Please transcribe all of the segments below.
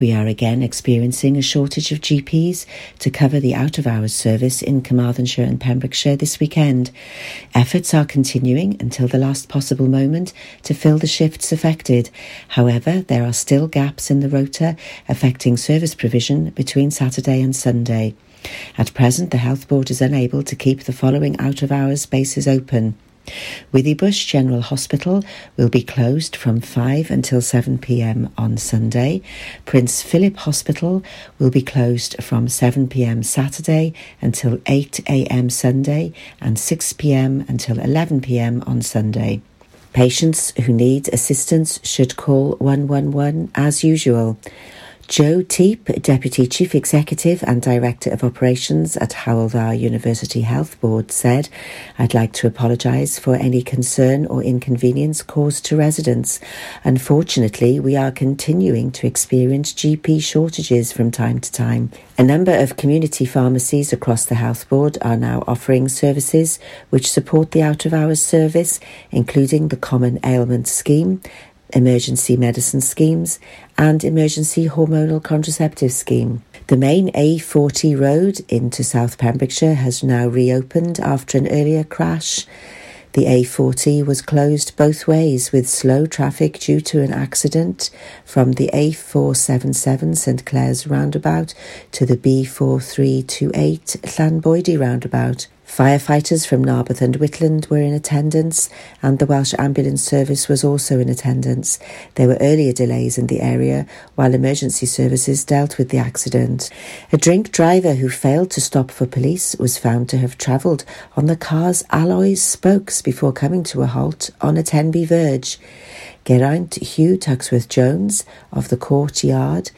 We are again experiencing a shortage of GPs to cover the out of hours service in Carmarthenshire and Pembrokeshire this weekend. Efforts are continuing until the last possible moment to fill the shifts affected. However, there are still gaps in the rota affecting service provision between Saturday and Sunday. At present, the Health Board is unable to keep the following out of hours spaces open. Withybush General Hospital will be closed from 5 until 7 pm on Sunday. Prince Philip Hospital will be closed from 7 pm Saturday until 8 am Sunday and 6 pm until 11 pm on Sunday. Patients who need assistance should call 111 as usual. Joe Teape, Deputy Chief Executive and Director of Operations at Hywel Dda University Health Board, said, I'd like to apologise for any concern or inconvenience caused to residents. Unfortunately, we are continuing to experience GP shortages from time to time. A number of community pharmacies across the Health Board are now offering services which support the out of hours service, including the Common Ailment Scheme emergency medicine schemes, and emergency hormonal contraceptive scheme. The main A40 road into South Pembrokeshire has now reopened after an earlier crash. The A40 was closed both ways with slow traffic due to an accident from the A477 St Clears roundabout to the B4328 Llanboidy roundabout. Firefighters from Narberth and Whitland were in attendance, and the Welsh Ambulance Service was also in attendance. There were earlier delays in the area while emergency services dealt with the accident. A drink driver who failed to stop for police was found to have travelled on the car's alloys spokes before coming to a halt on a Tenby verge. Geraint Hugh Tuxworth Jones of the courtyard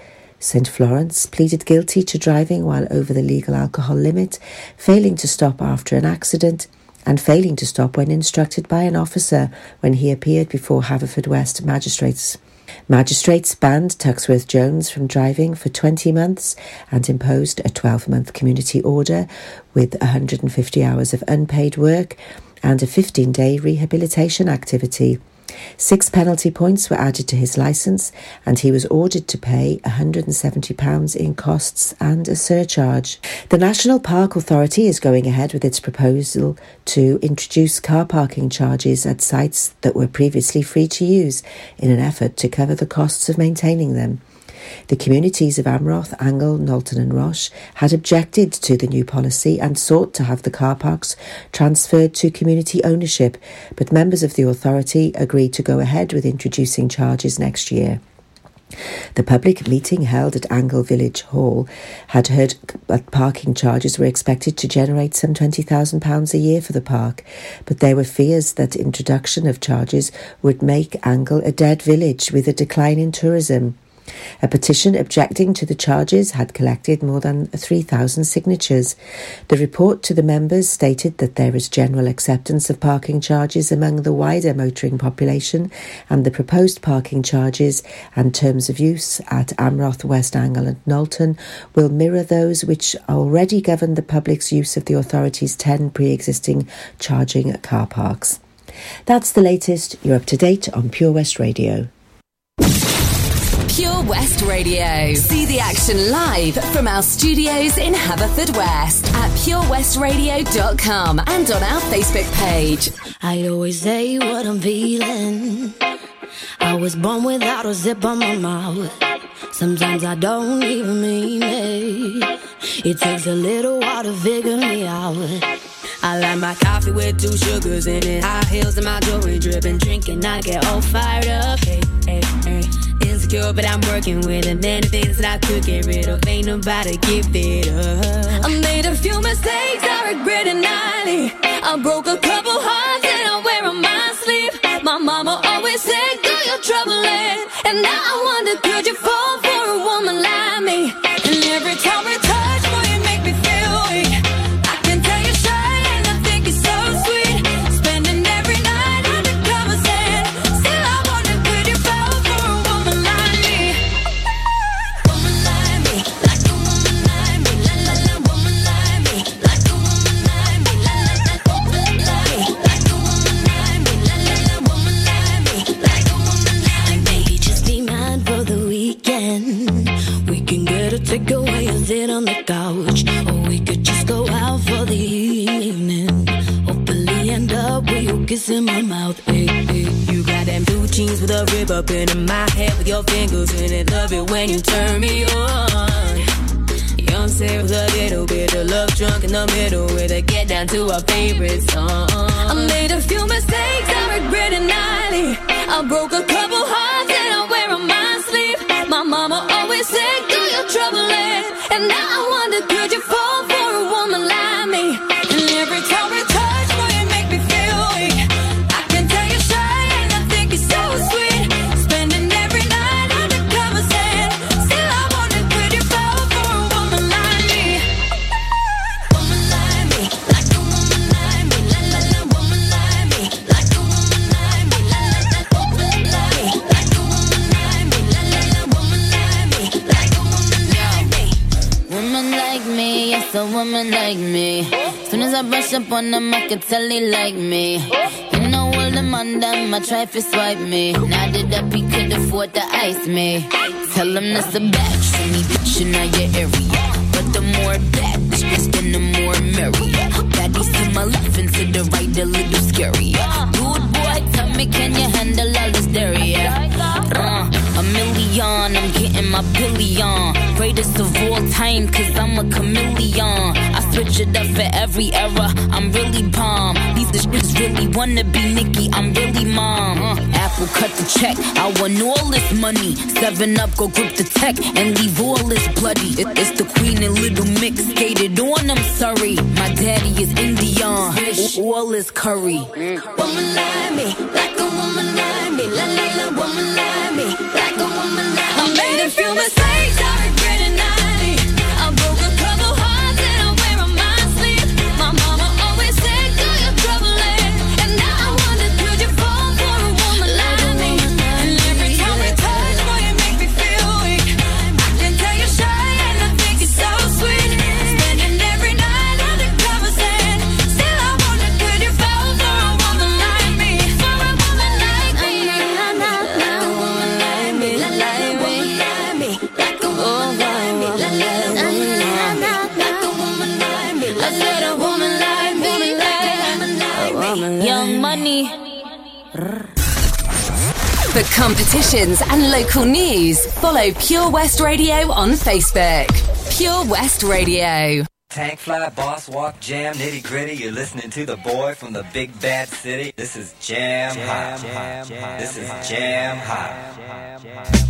St Florence pleaded guilty to driving while over the legal alcohol limit, failing to stop after an accident, and failing to stop when instructed by an officer when he appeared before Haverfordwest magistrates. Magistrates banned Tuxworth Jones from driving for 20 months and imposed a 12 month community order with 150 hours of unpaid work and a 15 day rehabilitation activity. Six penalty points were added to his licence, and he was ordered to pay £170 in costs and a surcharge. The National Park Authority is going ahead with its proposal to introduce car parking charges at sites that were previously free to use in an effort to cover the costs of maintaining them. The communities of Amroth, Angle, Nolton, and Rosh had objected to the new policy and sought to have the car parks transferred to community ownership, but members of the authority agreed to go ahead with introducing charges next year. The public meeting held at Angle Village Hall had heard that parking charges were expected to generate some £20,000 a year for the park, but there were fears that introduction of charges would make Angle a dead village with a decline in tourism. A petition objecting to the charges had collected more than 3,000 signatures. The report to the members stated that there is general acceptance of parking charges among the wider motoring population, and the proposed parking charges and terms of use at Amroth, West Angle, and Nolton will mirror those which already govern the public's use of the authority's 10 pre existing charging car parks. That's the latest. You're up to date on Pure West Radio. Pure West Radio. See the action live from our studios in Haverfordwest at purewestradio.com and on our Facebook page. I always say what I'm feeling. I was born without a zip on my mouth. Sometimes I don't even mean it. It takes a little while to figure me out. I like my coffee with two sugars in it. High heels and my jewelry dripping. Drinking, I get all fired up. Hey, hey, hey insecure, but I'm working with it. Many things that I could get rid of. Ain't nobody give it up. I made a few mistakes, I regret it nightly. I broke a couple hearts and I wear on my sleeve. My mama always said, "Do your trouble And now I wonder, could you fall you kissing my mouth. Hey, hey. You got them blue jeans with a rib up in my head with your fingers in it. Love it when you turn me on. Young say with a little bit of love drunk in the middle with a get down to our favorite song. I made a few mistakes I regret it nightly. I broke a couple hearts and I wear on my sleeve. My mama always said, "Do your trouble," and now I wonder, Brush up on them, I can tell they like me. You know all them on them, I try to swipe me. Now that up, he could afford to ice me. Tell him that's a batch for me, bitch, in your area. But the more bad bitch, then the more merry. Baddies to my left and to the right, a little scary. Dude, boy, tell me, can you handle all this dairy? Uh, million, I'm getting my billion. Greatest of all time, cause I'm a chameleon. I switch it up for every era, I'm really bomb. These bitches really wanna be Nicki, I'm really mom. Uh, Apple cut the check, I want all this money. Seven up, go grip the tech and leave all this bloody. It, it's the queen and little mix, skated on, I'm sorry. My daddy is Indian, all, all is curry. Woman like me, like a woman mistakes, For competitions and local news, follow Pure West Radio on Facebook. Pure West Radio. Tank fly, boss walk, jam, nitty gritty. You're listening to the boy from the big bad city. This is Jam, Hot. This is Jam Hot. Friends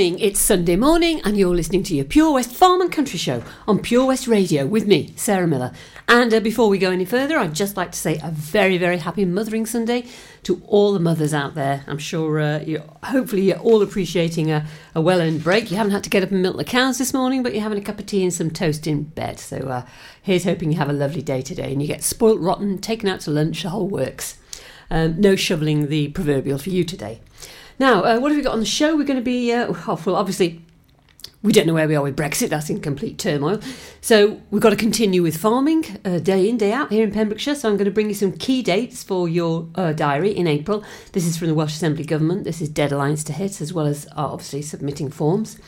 morning, it's Sunday morning, and you're listening to your Pure West Farm and Country Show on Pure West Radio with me, Sarah Miller. And uh, before we go any further, I'd just like to say a very, very happy Mothering Sunday to all the mothers out there. I'm sure uh, you're hopefully you're all appreciating a, a well earned break. You haven't had to get up and milk the cows this morning, but you're having a cup of tea and some toast in bed. So uh, here's hoping you have a lovely day today and you get spoilt rotten, taken out to lunch, the whole works. Um, no shoveling the proverbial for you today. Now, uh, what have we got on the show? We're going to be, uh, oh, well, obviously, we don't know where we are with Brexit. That's in complete turmoil. So we've got to continue with farming uh, day in, day out here in Pembrokeshire. So I'm going to bring you some key dates for your uh, diary in April. This is from the Welsh Assembly Government. This is deadlines to hit, as well as uh, obviously submitting forms.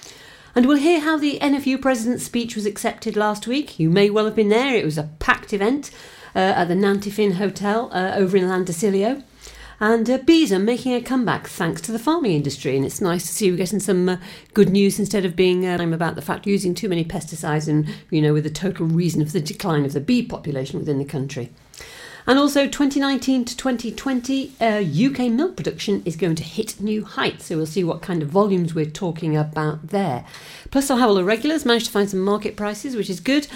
And we'll hear how the NFU President's speech was accepted last week. You may well have been there. It was a packed event uh, at the Nantyfin Hotel uh, over in Llandissilio. And uh, bees are making a comeback thanks to the farming industry, and it's nice to see we're getting some uh, good news instead of being uh, about the fact using too many pesticides and you know with the total reason for the decline of the bee population within the country. And also 2019 to 2020, uh, UK milk production is going to hit new heights. So we'll see what kind of volumes we're talking about there. Plus, I'll have all the regulars, managed to find some market prices, which is good.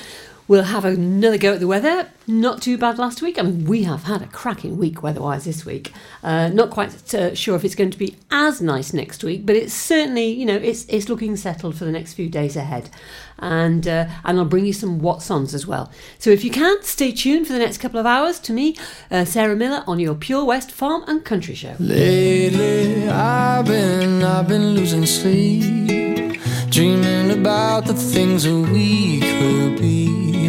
We'll have another go at the weather. Not too bad last week. I mean, we have had a cracking week weather-wise this week. Uh, not quite uh, sure if it's going to be as nice next week, but it's certainly, you know, it's it's looking settled for the next few days ahead. And uh, and I'll bring you some what's ons as well. So if you can, stay tuned for the next couple of hours to me, uh, Sarah Miller, on your Pure West Farm and Country Show. Lately, I've been, I've been losing sleep, dreaming about the things that we could be.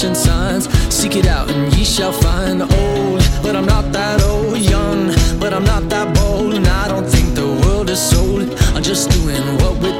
flashing signs. Seek it out and ye shall find. Old, but I'm not that old. Young, but I'm not that bold. And I don't think the world is sold. I'm just doing what we're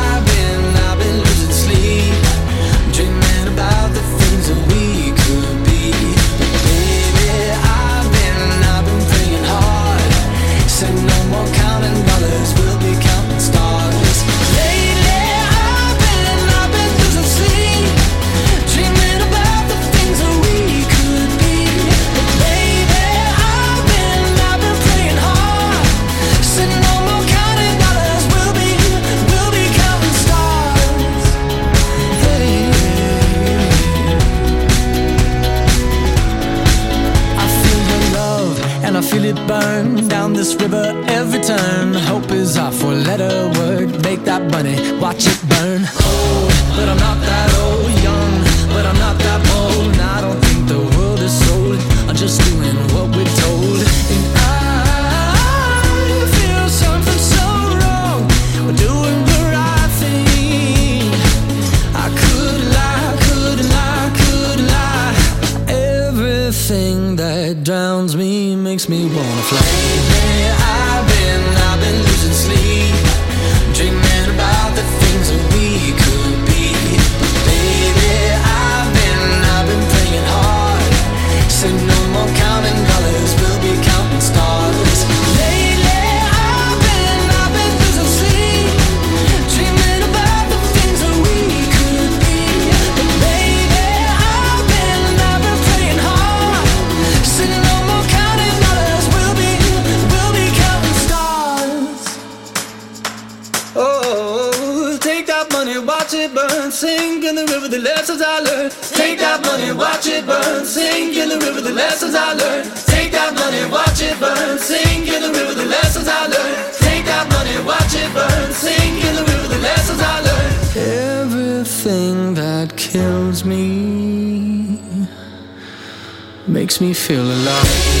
burn down this river every turn. Hope is our four letter word. Make that bunny, watch it burn. Oh. me feel alive.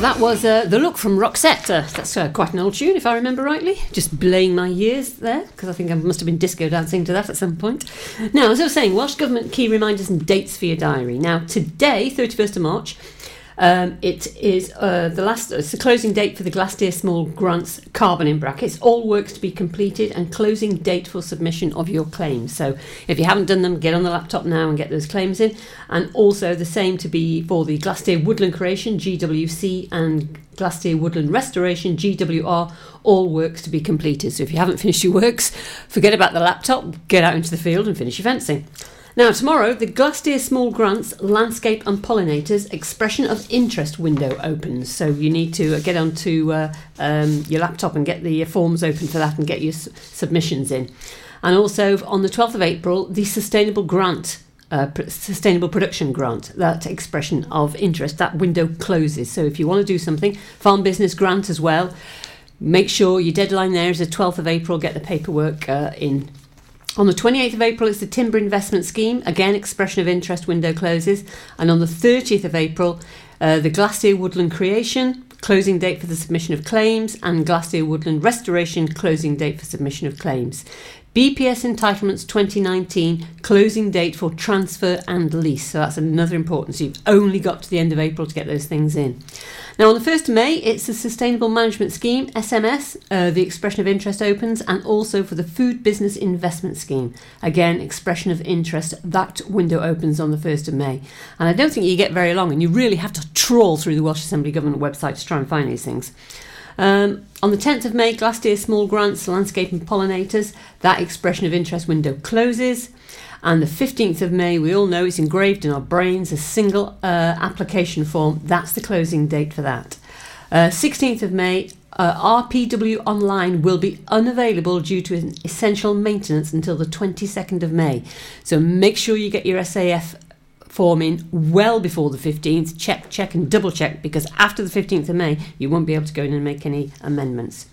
That was uh, The Look from Roxette. Uh, that's uh, quite an old tune, if I remember rightly. Just blaying my ears there, because I think I must have been disco dancing to that at some point. Now, as I was saying, Welsh Government key reminders and dates for your diary. Now, today, 31st of March, um, it is uh, the last. It's the closing date for the Glastir Small Grants Carbon in brackets. All works to be completed and closing date for submission of your claims. So if you haven't done them, get on the laptop now and get those claims in. And also the same to be for the Glastir Woodland Creation (GWC) and Glastir Woodland Restoration (GWR). All works to be completed. So if you haven't finished your works, forget about the laptop. Get out into the field and finish your fencing. Now, tomorrow, the Glastir Small Grants Landscape and Pollinators Expression of Interest window opens. So you need to uh, get onto uh, um, your laptop and get the uh, forms open for that and get your submissions in. And also on the 12th of April, the Sustainable Grant. Uh, sustainable production grant, that expression of interest, that window closes. So, if you want to do something, farm business grant as well, make sure your deadline there is the 12th of April, get the paperwork uh, in on the 28th of April, it's the Timber Investment Scheme. Again, expression of interest window closes. And on the 30th of April, uh, the Glastir Woodland Creation, closing date for the submission of claims, and Glastir Woodland Restoration, closing date for submission of claims. BPS Entitlements 2019, closing date for transfer and lease. So that's another important. So you've only got to the end of April to get those things in. Now, on the 1st of May, it's the Sustainable Management Scheme, SMS, uh, the expression of interest opens, and also for the Food Business Investment Scheme. Again, expression of interest, that window opens on the 1st of May. And I don't think you get very long, and you really have to trawl through the Welsh Assembly Government website to try and find these things. Um, on the 10th of May, Glastir Small Grants, Landscape and Pollinators, that expression of interest window closes. And the 15th of May, we all know it's engraved in our brains, a single uh, application form. That's the closing date for that. Uh, 16th of May, uh, RPW Online will be unavailable due to essential maintenance until the 22nd of May. So make sure you get your SAF form in well before the 15th. Check, check, and double check because after the 15th of May, you won't be able to go in and make any amendments.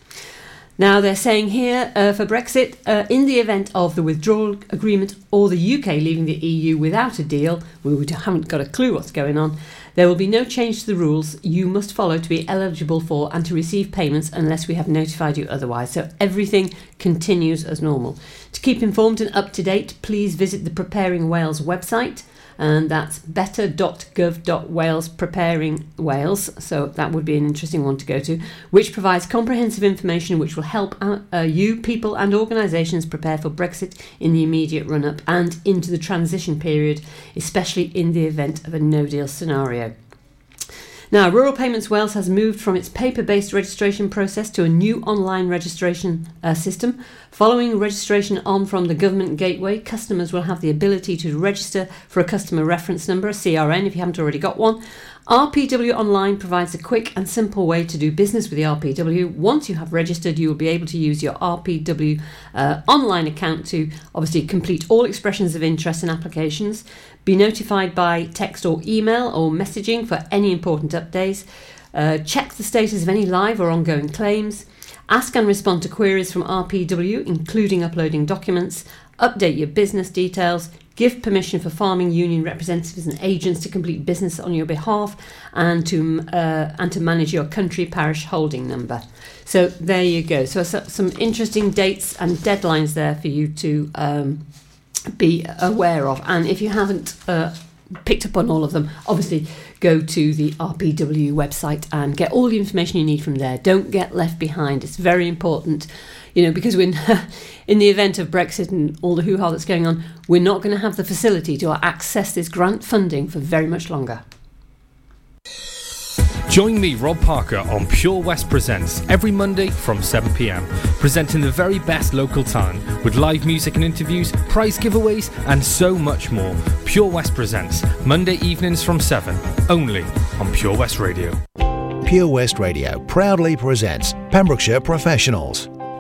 Now, they're saying here uh, for Brexit, uh, in the event of the withdrawal agreement or the UK leaving the EU without a deal, we haven't got a clue what's going on, there will be no change to the rules you must follow to be eligible for and to receive payments unless we have notified you otherwise. So everything continues as normal. To keep informed and up to date, please visit the Preparing Wales website. And that's better.gov.wales preparing Wales. So that would be an interesting one to go to, which provides comprehensive information which will help uh, uh, you, people, and organisations prepare for Brexit in the immediate run up and into the transition period, especially in the event of a no deal scenario. Now, Rural Payments Wales has moved from its paper based registration process to a new online registration uh, system. Following registration on from the government gateway, customers will have the ability to register for a customer reference number, a CRN, if you haven't already got one. RPW Online provides a quick and simple way to do business with the RPW. Once you have registered, you will be able to use your RPW uh, online account to obviously complete all expressions of interest and applications, be notified by text or email or messaging for any important updates, uh, check the status of any live or ongoing claims, ask and respond to queries from RPW, including uploading documents, update your business details, give permission for farming union representatives and agents to complete business on your behalf, and to uh, and to manage your county parish holding number. So there you go. So, so some interesting dates and deadlines there for you to um, be aware of. And if you haven't uh, picked up on all of them, obviously go to the RPW website and get all the information you need from there. Don't get left behind. It's very important, you know, because when in the event of Brexit and all the hoo ha that's going on, we're not going to have the facility to access this grant funding for very much longer. Join me, Rob Parker, on Pure West Presents every Monday from 7 pm, presenting the very best local talent with live music and interviews, prize giveaways, and so much more. Pure West Presents, Monday evenings from 7, only on Pure West Radio. Pure West Radio proudly presents Pembrokeshire Professionals.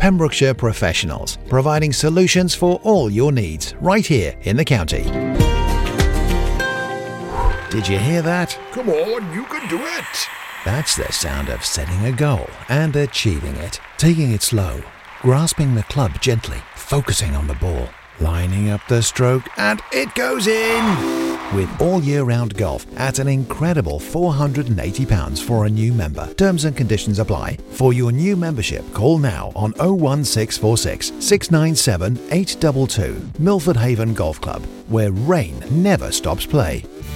Pembrokeshire Professionals, providing solutions for all your needs right here in the county. Did you hear that? Come on, you can do it. That's the sound of setting a goal and achieving it. Taking it slow, grasping the club gently, focusing on the ball, lining up the stroke, and it goes in! With all year round golf at an incredible £480 for a new member. Terms and conditions apply. For your new membership, call now on 01646 697 822. Milford Haven Golf Club, where rain never stops play.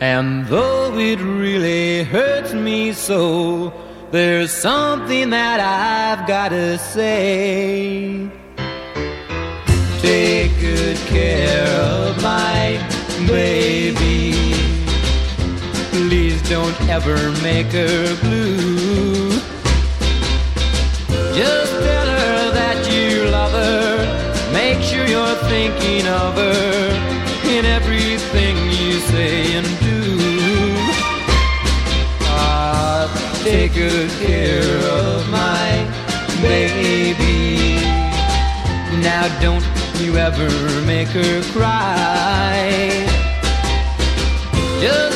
And though it really hurts me so, there's something that I've gotta say. Take good care of my baby. Please don't ever make her blue. Just tell her that you love her. Make sure you're thinking of her take good care of my baby. Now don't you ever make her cry. Just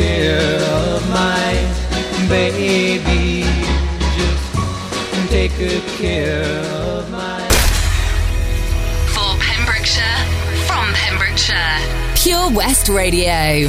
care of my baby. Just take good care of my. For Pembrokeshire, from Pembrokeshire. Pure West Radio.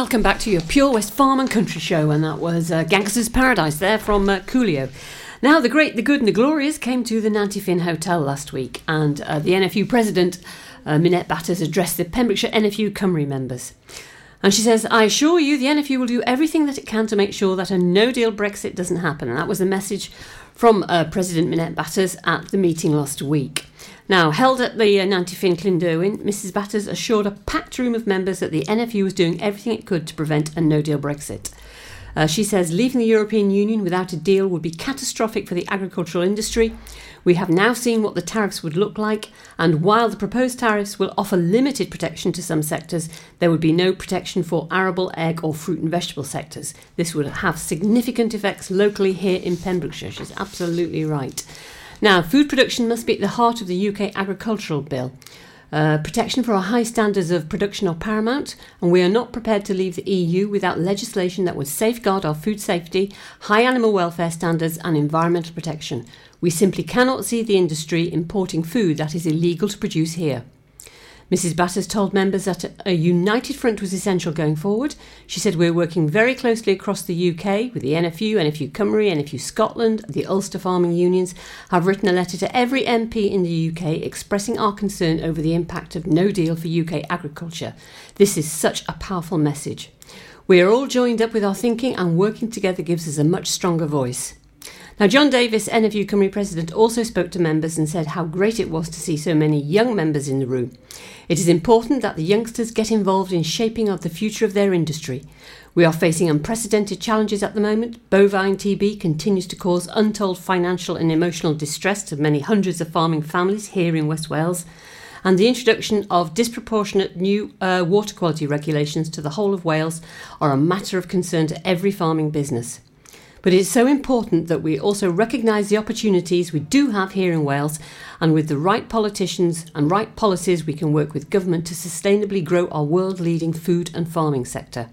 welcome back to your Pure West Farm and Country Show, and that was uh, Gangster's Paradise there from uh, Coolio. Now, the great, the good, and the glorious came to the Nant-y-Ffin Hotel last week, and uh, the NFU president, uh, Minette Batters, addressed the Pembrokeshire NFU Cymru members. And she says, I assure you the NFU will do everything that it can to make sure that a no deal Brexit doesn't happen. And that was the message from uh, President Minette Batters at the meeting last week. Now, held at the uh, Nant-y-Ffin Mrs. Batters assured a packed room of members that the NFU was doing everything it could to prevent a no deal Brexit. Uh, she says leaving the European Union without a deal would be catastrophic for the agricultural industry. We have now seen what the tariffs would look like, and while the proposed tariffs will offer limited protection to some sectors, there would be no protection for arable, egg, or fruit and vegetable sectors. This would have significant effects locally here in Pembrokeshire. She's absolutely right. Now, food production must be at the heart of the UK agricultural bill. Uh, protection for our high standards of production are paramount, and we are not prepared to leave the EU without legislation that would safeguard our food safety, high animal welfare standards, and environmental protection. We simply cannot see the industry importing food that is illegal to produce here. Mrs. Batters told members that a united front was essential going forward. She said we're working very closely across the UK with the NFU, NFU Cymru, NFU Scotland, the Ulster farming unions. have written a letter to every MP in the UK expressing our concern over the impact of no deal for UK agriculture. This is such a powerful message. We are all joined up with our thinking and working together gives us a much stronger voice. Now, John Davies, NFU Cymru president, also spoke to members and said how great it was to see so many young members in the room. It is important that the youngsters get involved in shaping of the future of their industry. We are facing unprecedented challenges at the moment. Bovine TB continues to cause untold financial and emotional distress to many hundreds of farming families here in West Wales. And the introduction of disproportionate new uh, water quality regulations to the whole of Wales are a matter of concern to every farming business. But it's so important that we also recognise the opportunities we do have here in Wales, and with the right politicians and right policies, we can work with government to sustainably grow our world leading food and farming sector.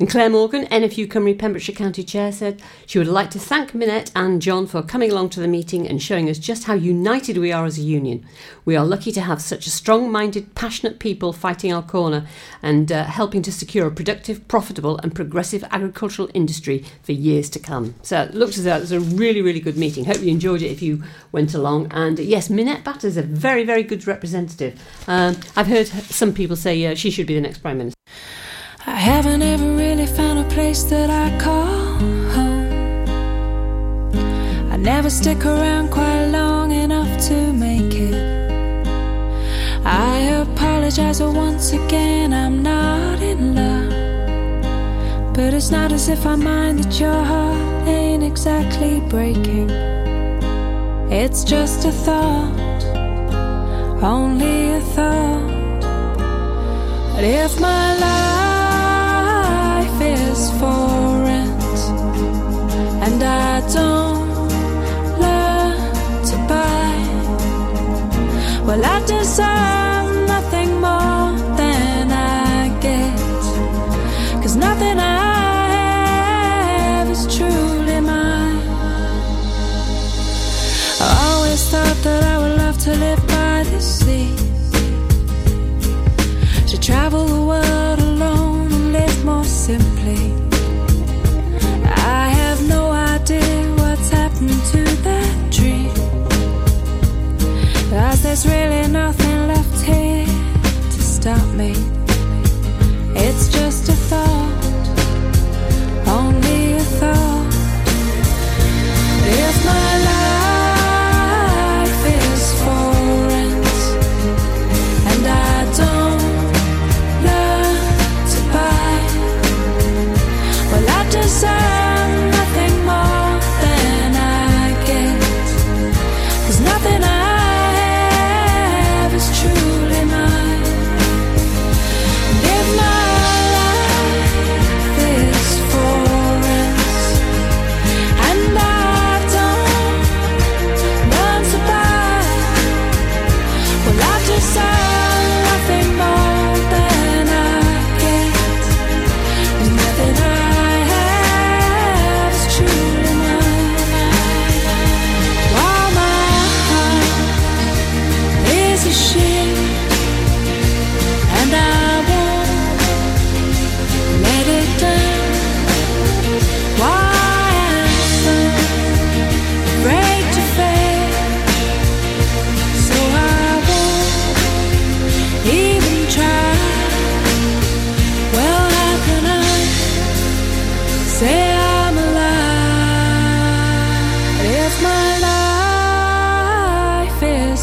And Claire Morgan, NFU Cymru Pembrokeshire County Chair, said she would like to thank Minette and John for coming along to the meeting and showing us just how united we are as a union. We are lucky to have such a strong minded, passionate people fighting our corner and uh, helping to secure a productive, profitable, and progressive agricultural industry for years to come. So it looks as though it was a really, really good meeting. Hope you enjoyed it if you went along. And uh, yes, Minette Batters is a very, very good representative. Um, I've heard some people say uh, she should be the next Prime Minister. I haven't ever really found a place that I call home. I never stick around quite long enough to make it. I apologize once again, I'm not in love. But it's not as if I mind that your heart ain't exactly breaking. It's just a thought, only a thought. But if my life don't learn to buy, well, I deserve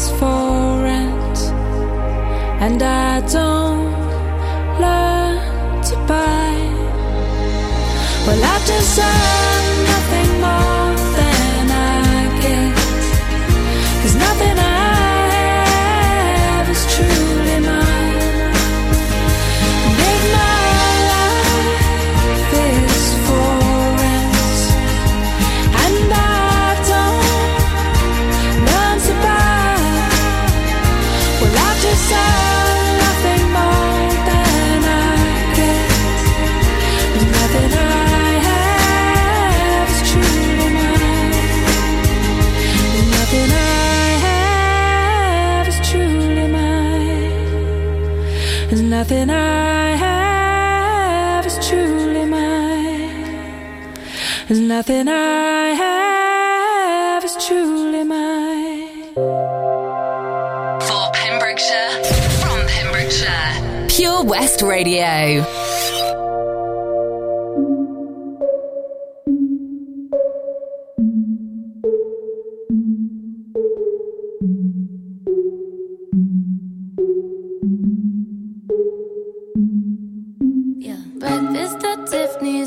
for rent, and I don't learn to buy. Well, I've decided. Nothing I have is truly mine. There's nothing I have is truly mine. For Pembrokeshire, from Pembrokeshire, Pure West Radio.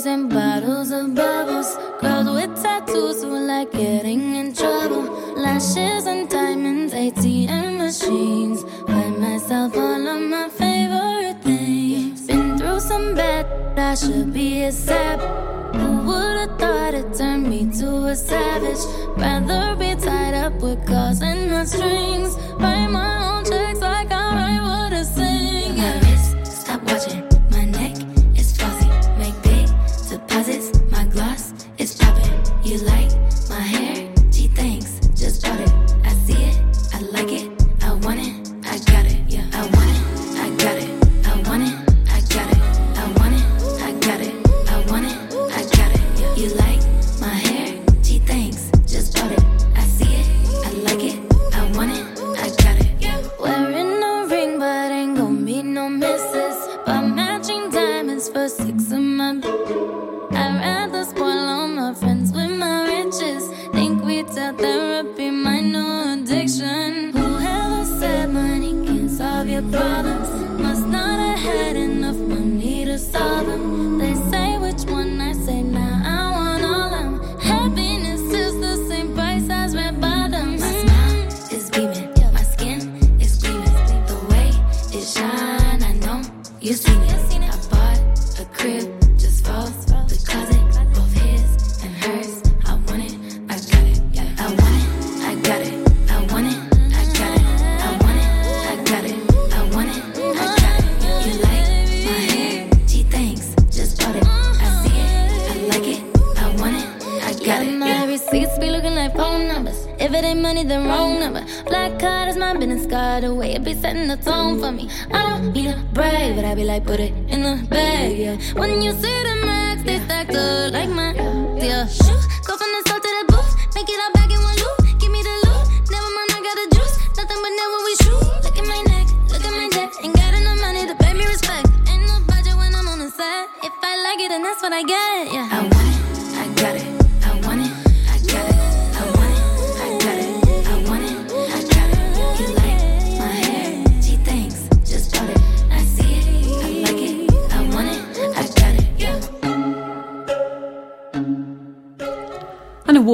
And bottles of bubbles. Girls with tattoos who like getting in trouble. Lashes and diamonds, ATM machines. Buy myself all of my favorite things. Been through some bad, I should be a sap. Who would've thought it turned me to a savage? Rather be tied up with calls and not strings. Write my own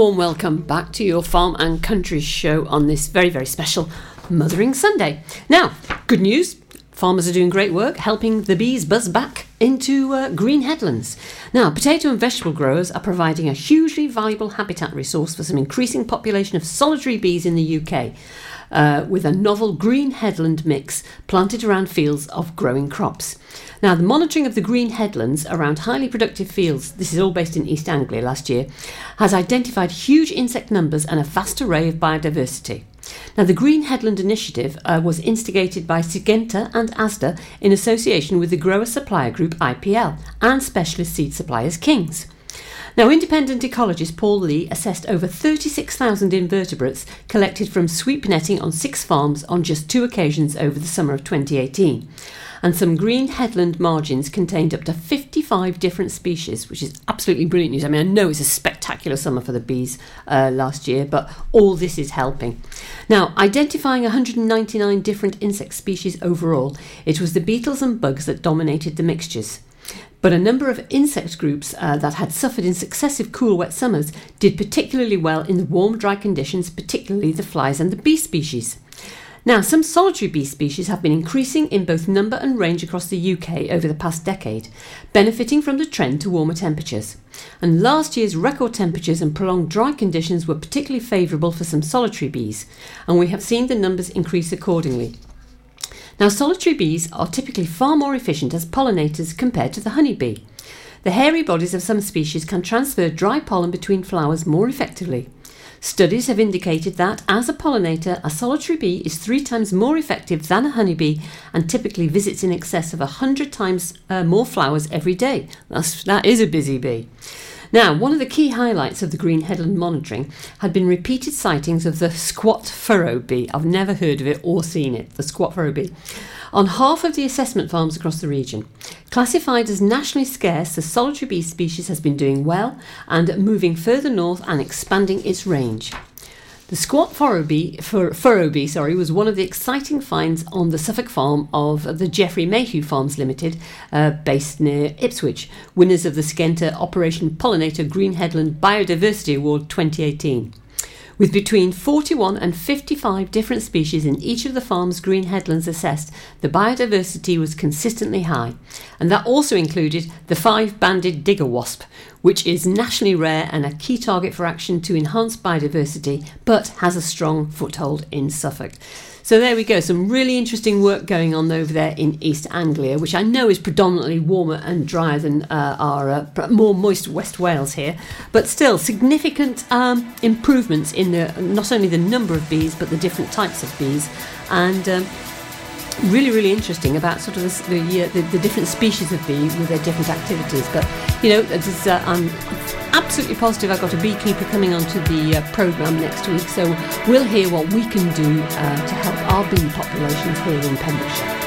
warm welcome back to your Farm and Country show on this very, very special Mothering Sunday. Now, good news farmers are doing great work helping the bees buzz back into uh, green headlands. Now, potato and vegetable growers are providing a hugely valuable habitat resource for some increasing population of solitary bees in the UK. Uh, with a novel green headland mix planted around fields of growing crops. Now, the monitoring of the green headlands around highly productive fields, this is all based in East Anglia last year, has identified huge insect numbers and a vast array of biodiversity. Now, the Green Headland Initiative uh, was instigated by Syngenta and ASDA in association with the grower supplier group IPL and specialist seed suppliers Kings. Now, independent ecologist Paul Lee assessed over 36,000 invertebrates collected from sweep netting on six farms on just two occasions over the summer of 2018. And some green headland margins contained up to 55 different species, which is absolutely brilliant news. I mean, I know it's a spectacular summer for the bees uh, last year, but all this is helping. Now, identifying 199 different insect species overall, it was the beetles and bugs that dominated the mixtures. But a number of insect groups uh, that had suffered in successive cool, wet summers did particularly well in the warm, dry conditions, particularly the flies and the bee species. Now, some solitary bee species have been increasing in both number and range across the UK over the past decade, benefiting from the trend to warmer temperatures. And last year's record temperatures and prolonged dry conditions were particularly favourable for some solitary bees, and we have seen the numbers increase accordingly. Now, solitary bees are typically far more efficient as pollinators compared to the honeybee. The hairy bodies of some species can transfer dry pollen between flowers more effectively. Studies have indicated that, as a pollinator, a solitary bee is three times more effective than a honeybee and typically visits in excess of 100 times uh, more flowers every day. That's, that is a busy bee. Now, one of the key highlights of the Green Headland monitoring had been repeated sightings of the squat furrow bee. I've never heard of it or seen it, the squat furrow bee. On half of the assessment farms across the region. Classified as nationally scarce, the solitary bee species has been doing well and moving further north and expanding its range. The squat furrow bee, fur, sorry, was one of the exciting finds on the Suffolk farm of the Geoffrey Mayhew Farms Limited, uh, based near Ipswich, winners of the Syngenta Operation Pollinator Green Headland Biodiversity Award 2018. With between 41 and 55 different species in each of the farm's green headlands assessed, the biodiversity was consistently high. And that also included the five banded digger wasp, which is nationally rare and a key target for action to enhance biodiversity, but has a strong foothold in Suffolk. So there we go, some really interesting work going on over there in East Anglia, which I know is predominantly warmer and drier than uh, our uh, more moist West Wales here, but still significant um, improvements in the not only the number of bees but the different types of bees, and um, really really interesting about sort of the the, uh, the the different species of bee with their different activities. But you know, uh, I'm absolutely positive I've got a beekeeper coming onto the uh, programme next week, so we'll hear what we can do uh, to help our bee populations here in Pembrokeshire.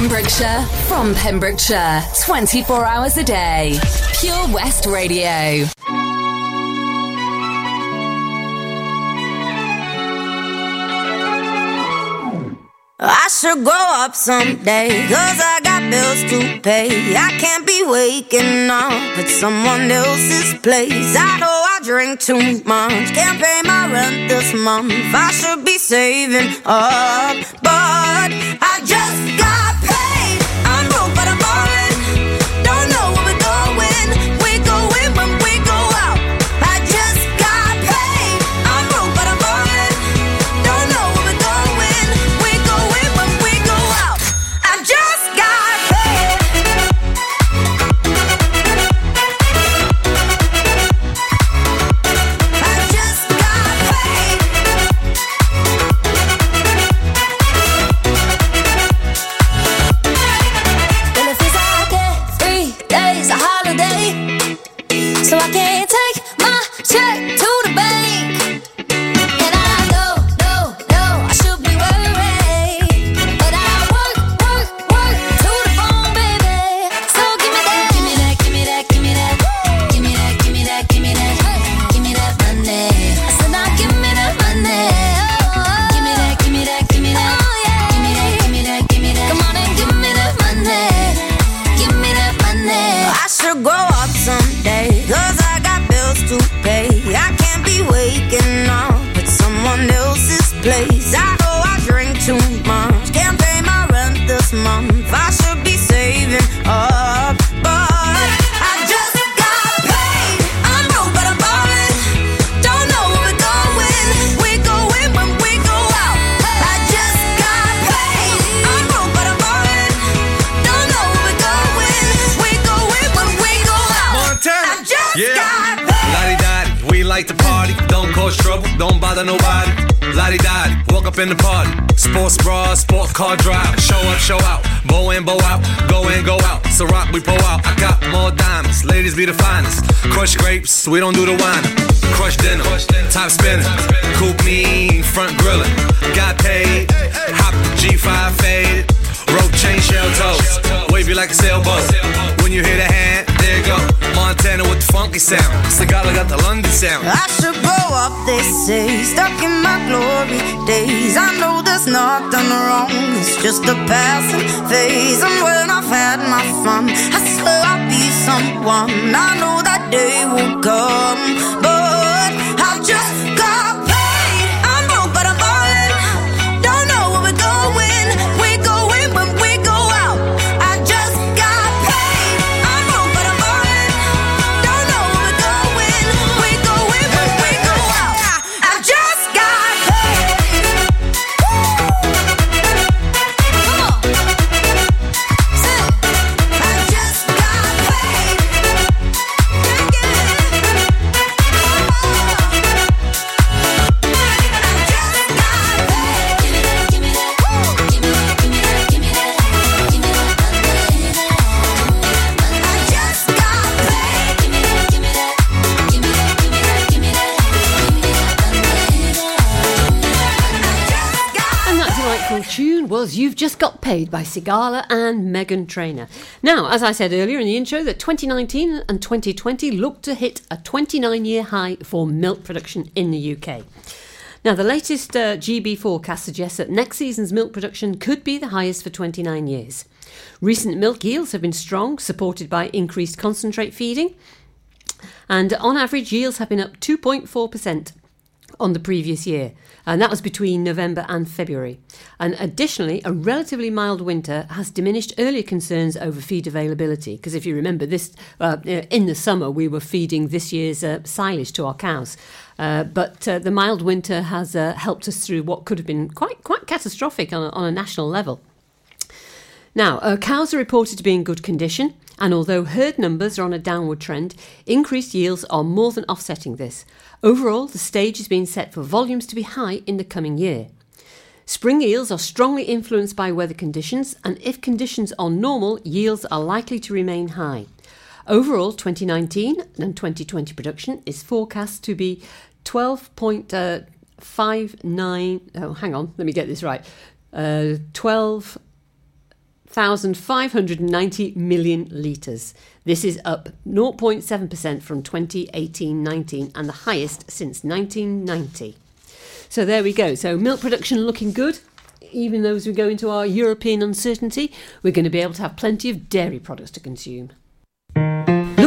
Pembrokeshire, from Pembrokeshire, 24 hours a day. Pure West Radio. I should grow up someday, cause I got bills to pay. I can't be waking up at someone else's place. I know I drink too much, can't pay my rent this month. I should be saving up, we don't do the wine. Crush dinner, top spinner. Coupe me, front grillin'. Got paid, hop the G5 faded. Rope chain shell toes. Wavy like a sailboat. When you hear the hand, there you go. Montana with the funky sound. Sagala got the London sound. I should grow up, they say, stuck in my glory days. I know there's nothing wrong, it's just a passing phase. And when I've had my fun, I swear I'll be someone. I know that day will come, but I just You've Just Got Paid by Sigala and Meghan Trainor. Now, as I said earlier in the intro, that 2019 and 2020 look to hit a 29 year high for milk production in the UK. Now, the latest uh, GB forecast suggests that next season's milk production could be the highest for 29 years. Recent milk yields have been strong, supported by increased concentrate feeding, and on average, yields have been up 2.4% on the previous year, and that was between November and February. And additionally, a relatively mild winter has diminished earlier concerns over feed availability. Because if you remember, this uh, in the summer we were feeding this year's uh, silage to our cows, uh, but uh, the mild winter has uh, helped us through what could have been quite quite catastrophic on a, on a national level. Now, uh, cows are reported to be in good condition, and although herd numbers are on a downward trend, increased yields are more than offsetting this. Overall, the stage is being set for volumes to be high in the coming year. Spring yields are strongly influenced by weather conditions, and if conditions are normal, yields are likely to remain high. Overall, 2019 and 2020 production is forecast to be 12.59. Oh, hang on, let me get this right. Uh, 12. 1,590 million litres. This is up 0.7% from 2018 19 and the highest since 1990. So there we go. So milk production looking good. Even though as we go into our European uncertainty, we're going to be able to have plenty of dairy products to consume.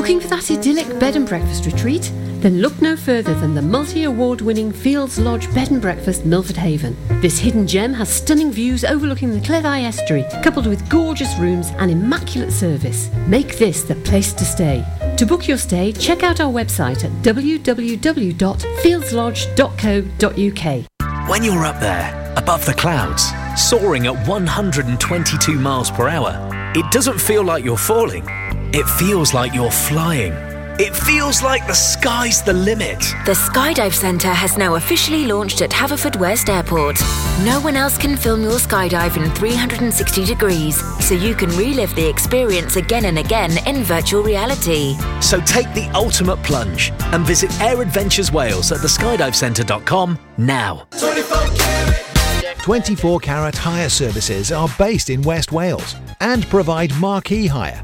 Looking for that idyllic bed and breakfast retreat? Then look no further than the multi award winning Fields Lodge Bed and Breakfast Milford Haven. This hidden gem has stunning views overlooking the Cleddau Estuary, coupled with gorgeous rooms and immaculate service. Make this the place to stay. To book your stay, check out our website at www.fieldslodge.co.uk. When you're up there, above the clouds, soaring at 122 miles per hour, it doesn't feel like you're falling. It feels like you're flying. It feels like the sky's the limit. The Skydive Centre has now officially launched at Haverfordwest Airport. No one else can film your skydive in 360 degrees, so you can relive the experience again and again in virtual reality. So take the ultimate plunge and visit Air Adventures Wales at theskydivecentre.com now. 24 Carat Hire Services are based in West Wales and provide marquee hire,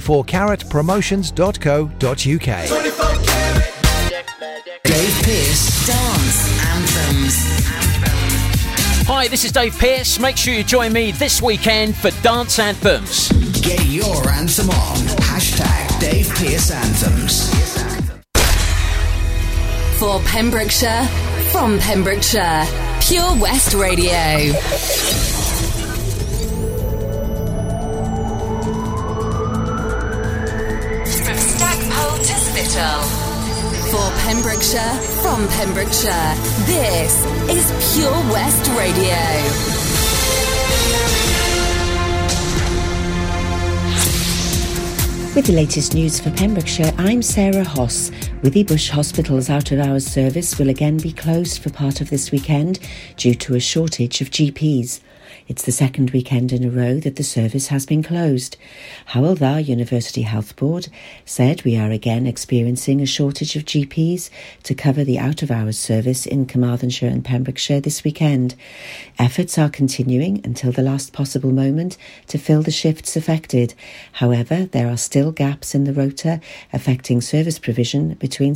www.24caratpromotions.co.uk. Dave Pearce Dance Anthems. Hi, this is Dave Pearce. Make sure you join me this weekend for Dance Anthems. Get your anthem on. Hashtag Dave Pearce Anthems. For Pembrokeshire, from Pembrokeshire, Pure West Radio. Spittal. For Pembrokeshire, from Pembrokeshire, this is Pure West Radio. With the latest news for Pembrokeshire, I'm Sarah Hoss. Withybush Hospital's out of hours service will again be closed for part of this weekend due to a shortage of GPs. It's the second weekend in a row that the service has been closed. Hywel Dda University Health Board said we are again experiencing a shortage of GPs to cover the out of hours service in Carmarthenshire and Pembrokeshire this weekend. Efforts are continuing until the last possible moment to fill the shifts affected. However, there are still gaps in the rota affecting service provision between